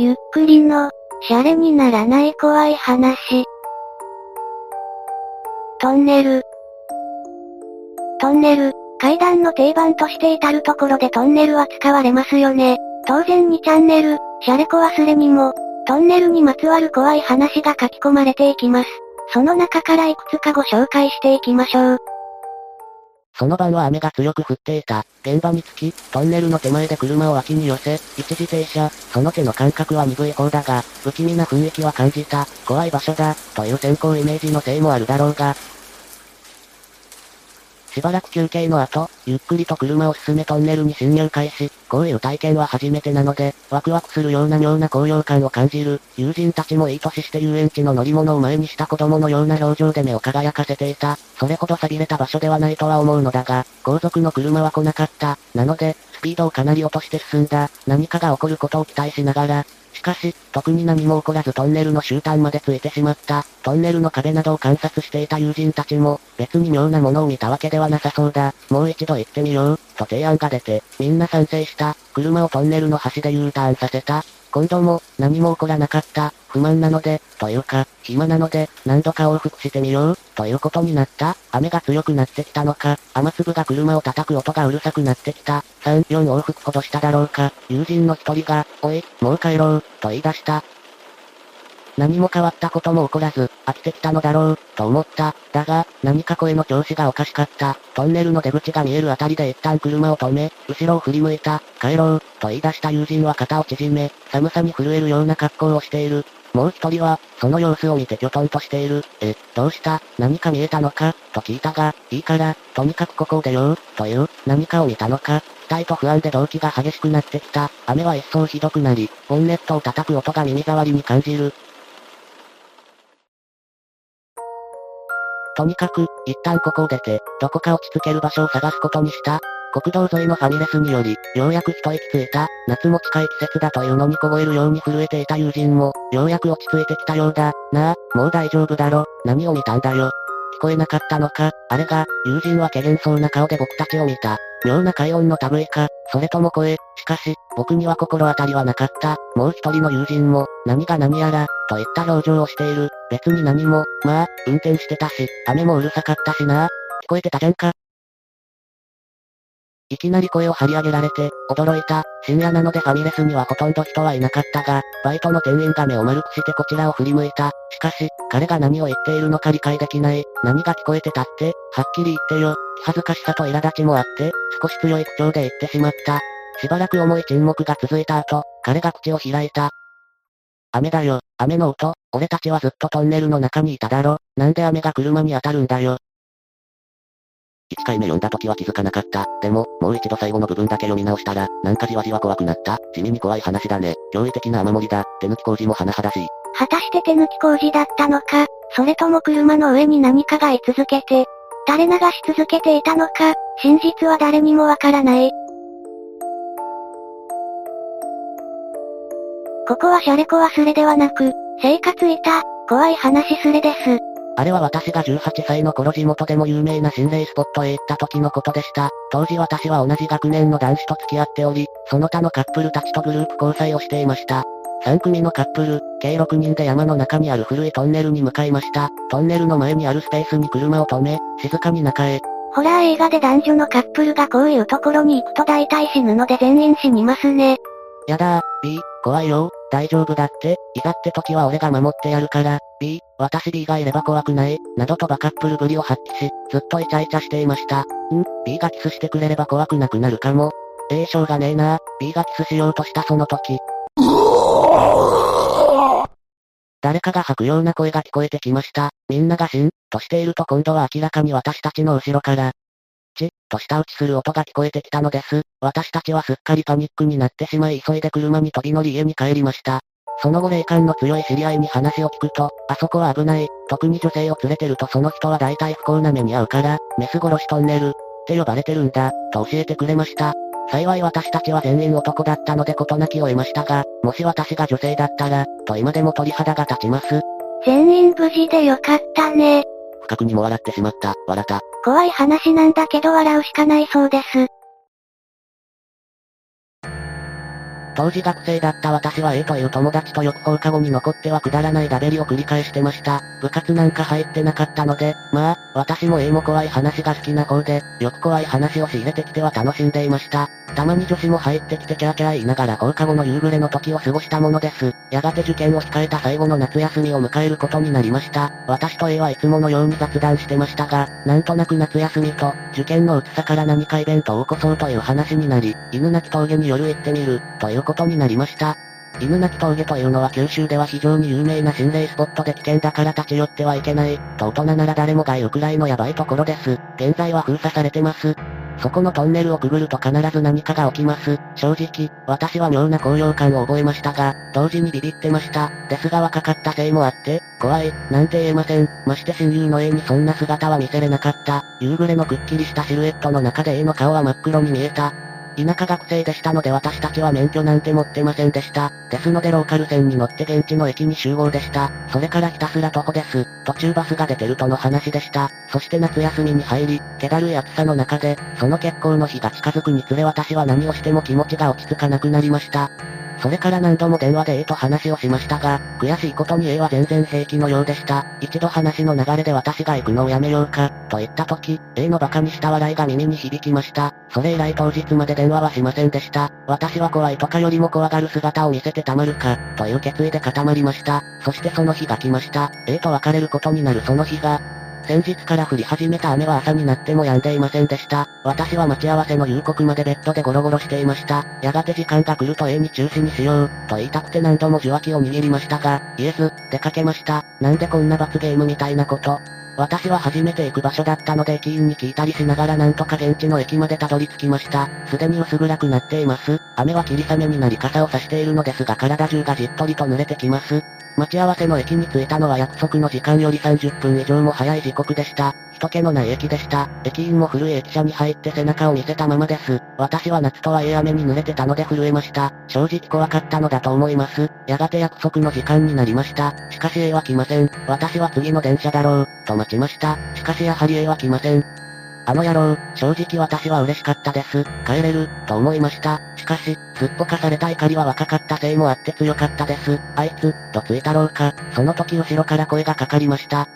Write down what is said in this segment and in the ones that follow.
ゆっくりの、シャレにならない怖い話。トンネル。トンネル、階段の定番として至るところでトンネルは使われますよね。当然2チャンネル、シャレコ忘れにも、トンネルにまつわる怖い話が書き込まれていきます。その中からいくつかご紹介していきましょう。その晩は雨が強く降っていた。現場に着き、トンネルの手前で車を脇に寄せ、一時停車、その手の感覚は鈍い方だが、不気味な雰囲気は感じた、怖い場所だ、という先行イメージのせいもあるだろうが、しばらく休憩の後、ゆっくりと車を進めトンネルに侵入開始。こういう体験は初めてなので、ワクワクするような妙な高揚感を感じる。友人たちもいい年して遊園地の乗り物を前にした子供のような表情で目を輝かせていた。それほど錆びれた場所ではないとは思うのだが、後続の車は来なかった。なので、スピードをかなり落として進んだ。何かが起こることを期待しながら、しかし、特に何も起こらずトンネルの終端までついてしまった。トンネルの壁などを観察していた友人たちも、別に妙なものを見たわけではなさそうだ。もう一度行ってみよう、と提案が出て、みんな賛成した。車をトンネルの端で U ターンさせた。今度も、何も起こらなかった。不満なので、というか、暇なので、何度か往復してみよう、ということになった。雨が強くなってきたのか、雨粒が車を叩く音がうるさくなってきた。3、4往復ほどしただろうか。友人の一人が、おい、もう帰ろう、と言い出した。何も変わったことも起こらず、飽きてきたのだろう、と思った。だが、何か声の調子がおかしかった。トンネルの出口が見えるあたりで一旦車を止め、後ろを振り向いた。帰ろう、と言い出した友人は肩を縮め、寒さに震えるような格好をしている。もう一人は、その様子を見てきょとんとしている。え、どうした？何か見えたのか？と聞いたが、いいから、とにかくここを出よう、という、何かを見たのか？期待と不安で動機が激しくなってきた。雨は一層ひどくなり、ボンネットを叩く音が耳障りに感じる。とにかく、一旦ここを出て、どこか落ち着ける場所を探すことにした。国道沿いのファミレスにより、ようやく一息ついた、夏も近い季節だというのに凍えるように震えていた友人も、ようやく落ち着いてきたようだ。なあ、もう大丈夫だろ。何を見たんだよ。聞こえなかったのかあれが、友人は怪げそうな顔で僕たちを見た。妙な快音の類か、それとも声。しかし、僕には心当たりはなかった。もう一人の友人も、何が何やら、といった表情をしている。別に何も、まあ、運転してたし、雨もうるさかったしな。聞こえてたじゃんか。いきなり声を張り上げられて、驚いた。深夜なのでファミレスにはほとんど人はいなかったが、バイトの店員が目を丸くしてこちらを振り向いた。しかし、彼が何を言っているのか理解できない。何が聞こえてたって、はっきり言ってよ。気恥ずかしさと苛立ちもあって、少し強い口調で言ってしまった。しばらく重い沈黙が続いた後、彼が口を開いた。雨だよ、雨の音、俺たちはずっとトンネルの中にいただろ。なんで雨が車に当たるんだよ。1回目読んだ時は気づかなかった。でも、もう一度最後の部分だけ読み直したら、なんかじわじわ怖くなった。地味に怖い話だね。驚異的な雨漏りだ。手抜き工事も甚だしい。果たして手抜き工事だったのか、それとも車の上に何かが居続けて、垂れ流し続けていたのか、真実は誰にもわからない。ここはシャレコ忘れではなく、生活いた、怖い話すれです。あれは私が18歳の頃地元でも有名な心霊スポットへ行った時のことでした。当時私は同じ学年の男子と付き合っており、その他のカップルたちとグループ交際をしていました。3組のカップル、計6人で山の中にある古いトンネルに向かいました。トンネルの前にあるスペースに車を止め、静かに中へ。ホラー映画で男女のカップルがこういうところに行くと大体死ぬので全員死にますね。やだー、B、怖いよ大丈夫だって、いざって時は俺が守ってやるから、B、私 B がいれば怖くない、などとバカップルぶりを発揮し、ずっとイチャイチャしていました。ん ?B がキスしてくれれば怖くなくなるかも。ええー、しょうがねえな B がキスしようとしたその時。誰かが吐くような声が聞こえてきました。みんながしん、としていると今度は明らかに私たちの後ろから、チと舌打ちする音が聞こえてきたのです。私たちはすっかりパニックになってしまい急いで車に飛び乗り家に帰りました。その後霊感の強い知り合いに話を聞くと、あそこは危ない、特に女性を連れてるとその人は大体不幸な目に遭うから、メス殺しトンネル、って呼ばれてるんだ、と教えてくれました。幸い私たちは全員男だったので事なきを得ましたが、もし私が女性だったら、と今でも鳥肌が立ちます。全員無事でよかったね。不覚にも笑ってしまった、笑った。怖い話なんだけど笑うしかないそうです。当時学生だった私は A という友達とよく放課後に残ってはくだらないダベりを繰り返してました。部活なんか入ってなかったので、まあ、私も A も怖い話が好きな方で、よく怖い話を仕入れてきては楽しんでいました。たまに女子も入ってきてキャーキャー言いながら放課後の夕暮れの時を過ごしたものです。やがて受験を控えた最後の夏休みを迎えることになりました。私と A はいつものように雑談してましたが、なんとなく夏休みと、受験の鬱さから何かイベントを起こそうという話になり、犬鳴峠に夜行ってみる、ということになりました。犬鳴峠というのは九州では非常に有名な心霊スポットで危険だから立ち寄ってはいけない、と大人なら誰もが言うくらいのヤバいところです。現在は封鎖されてます。そこのトンネルをくぐると必ず何かが起きます。正直、私は妙な高揚感を覚えましたが、同時にビビってました。ですが若かったせいもあって、怖い、なんて言えません。まして親友の A にそんな姿は見せれなかった。夕暮れのくっきりしたシルエットの中で A の顔は真っ黒に見えた。田舎学生でしたので私たちは免許なんて持ってませんでした。ですのでローカル線に乗って現地の駅に集合でした。それからひたすら徒歩です。途中バスが出てるとの話でした。そして夏休みに入り、気だるい暑さの中で、その結婚の日が近づくにつれ私は何をしても気持ちが落ち着かなくなりました。それから何度も電話で A と話をしましたが、悔しいことに A は全然平気のようでした。一度話の流れで私が行くのをやめようか、と言った時、A の馬鹿にした笑いが耳に響きました。それ以来当日まで電話はしませんでした。私は怖いとかよりも怖がる姿を見せてたまるか、という決意で固まりました。そしてその日が来ました。A と別れることになるその日が、先日から降り始めた雨は朝になっても止んでいませんでした。私は待ち合わせの夕刻までベッドでゴロゴロしていました。やがて時間が来ると A に中止にしよう、と言いたくて何度も受話器を握りましたが、イエス、出かけました。なんでこんな罰ゲームみたいなこと。私は初めて行く場所だったので駅員に聞いたりしながらなんとか現地の駅までたどり着きました。すでに薄暗くなっています。雨は霧雨になり傘を差しているのですが体中がじっとりと濡れてきます。待ち合わせの駅に着いたのは約束の時間より30分以上も早い時刻でした。人気のない駅でした。駅員も古い駅舎に入って背中を見せたままです。私は夏とはいえ雨に濡れてたので震えました。正直怖かったのだと思います。やがて約束の時間になりました。しかし A は来ません。私は次の電車だろう、と待ちました。しかしやはり A は来ません。あの野郎、正直私は嬉しかったです。帰れる、と思いました。しかし、すっぽかされた怒りは若かったせいもあって強かったです。あいつ、とついたろうか。その時後ろから声がかかりました。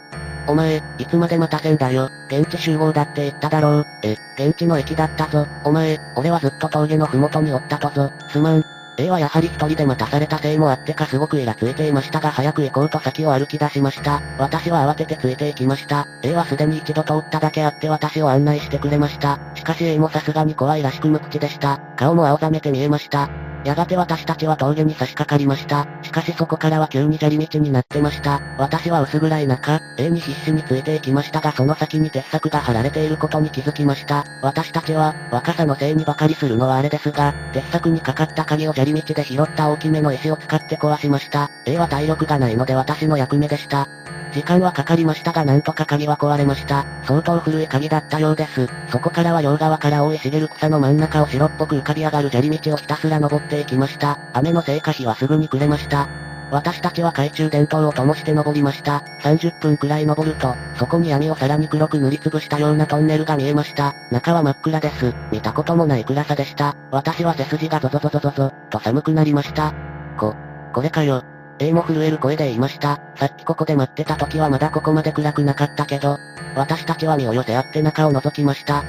お前、いつまで待たせんだよ。現地集合だって言っただろう。え、現地の駅だったぞ。お前、俺はずっと峠のふもとにおったとぞ。すまん。A はやはり一人で待たされたせいもあってかすごくイラついていましたが早く行こうと先を歩き出しました。私は慌ててついていきました。A はすでに一度通っただけあって私を案内してくれました。しかし A もさすがに怖いらしく無口でした。顔も青ざめて見えました。やがて私たちは峠に差し掛かりました。しかしそこからは急に砂利道になってました。私は薄暗い中、A に必死についていきましたがその先に鉄柵が張られていることに気づきました。私たちは、若さのせいにばかりするのはあれですが、鉄柵にかかった鍵を砂利道で拾った大きめの石を使って壊しました。A は体力がないので私の役目でした。時間はかかりましたがなんとか鍵は壊れました。相当古い鍵だったようです。そこからは両側から覆い茂る草の真ん中を白っぽく浮かび上がる砂利道をひたすら登っていきました。雨のせいか日はすぐに暮れました。私たちは懐中電灯を灯して登りました。30分くらい登ると、そこに闇をさらに黒く塗りつぶしたようなトンネルが見えました。中は真っ暗です。見たこともない暗さでした。私は背筋がゾゾゾゾゾゾ、と寒くなりました。こ、これかよ。A も震える声で言いました。さっきここで待ってた時はまだここまで暗くなかったけど、私たちは身を寄せ合って中を覗きました。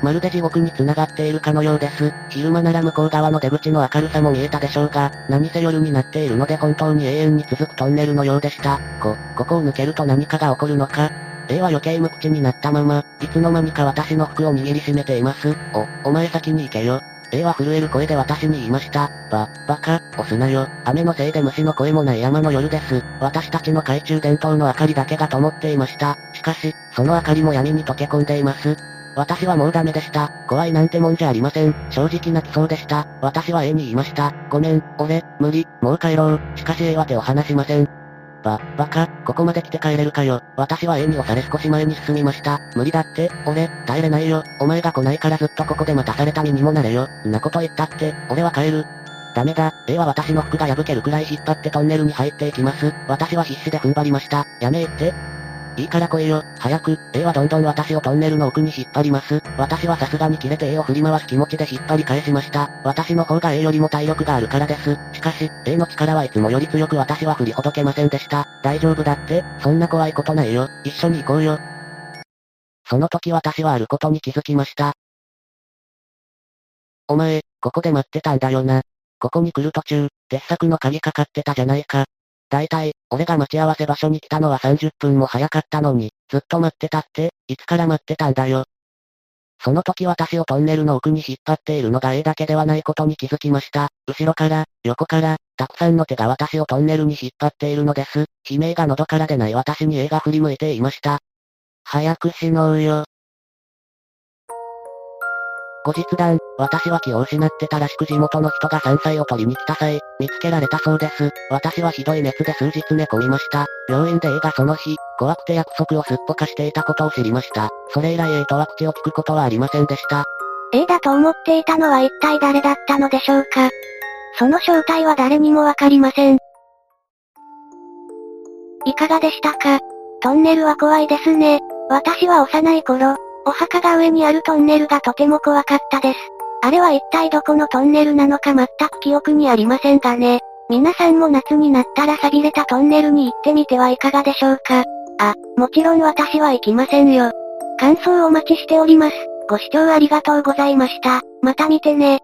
まるで地獄に繋がっているかのようです。昼間なら向こう側の出口の明るさも見えたでしょうが、何せ夜になっているので本当に永遠に続くトンネルのようでした。こ、ここを抜けると何かが起こるのか A は余計無口になったまま、いつの間にか私の服を握りしめています。お、お前先に行けよ。A は震える声で私に言いました。ば、バカ、押すなよ。雨のせいで虫の声もない山の夜です。私たちの懐中電灯の明かりだけが灯っていました。しかし、その明かりも闇に溶け込んでいます。私はもうダメでした。怖いなんてもんじゃありません。正直泣きそうでした。私は A に言いました。ごめん、俺、無理、もう帰ろう。しかし A は手を離しません。ば、バカ、ここまで来て帰れるかよ。私は A に押され少し前に進みました。無理だって、俺、耐えれないよ。お前が来ないからずっとここで待たされた身にもなれよ。んなこと言ったって、俺は帰る。ダメだ、A は私の服が破けるくらい引っ張ってトンネルに入っていきます。私は必死で踏ん張りました。やめえって。いいから来いよ、早く、A はどんどん私をトンネルの奥に引っ張ります。私はさすがに切れて A を振り回す気持ちで引っ張り返しました。私の方が A よりも体力があるからです。しかし、A の力はいつもより強く私は振りほどけませんでした。大丈夫だって、そんな怖いことないよ。一緒に行こうよ。その時私はあることに気づきました。お前、ここで待ってたんだよな。ここに来る途中、鉄柵の鍵かかってたじゃないか。だいたい、俺が待ち合わせ場所に来たのは30分も早かったのに、ずっと待ってたって、いつから待ってたんだよ。その時私をトンネルの奥に引っ張っているのが A だけではないことに気づきました。後ろから、横から、たくさんの手が私をトンネルに引っ張っているのです。悲鳴が喉から出ない私に A が振り向いていました。早く死のうよ。後日談、私は気を失ってたらしく地元の人が山菜を取りに来た際、見つけられたそうです。私はひどい熱で数日寝込みました。病院で A がその日、怖くて約束をすっぽかしていたことを知りました。それ以来 A とは口を聞くことはありませんでした。A だと思っていたのは一体誰だったのでしょうかその正体は誰にもわかりません。いかがでしたかトンネルは怖いですね。私は幼い頃、お墓が上にあるトンネルがとても怖かったです。あれは一体どこのトンネルなのか全く記憶にありませんがね。皆さんも夏になったら錆びれたトンネルに行ってみてはいかがでしょうか。あ、もちろん私は行きませんよ。感想をお待ちしております。ご視聴ありがとうございました。また見てね。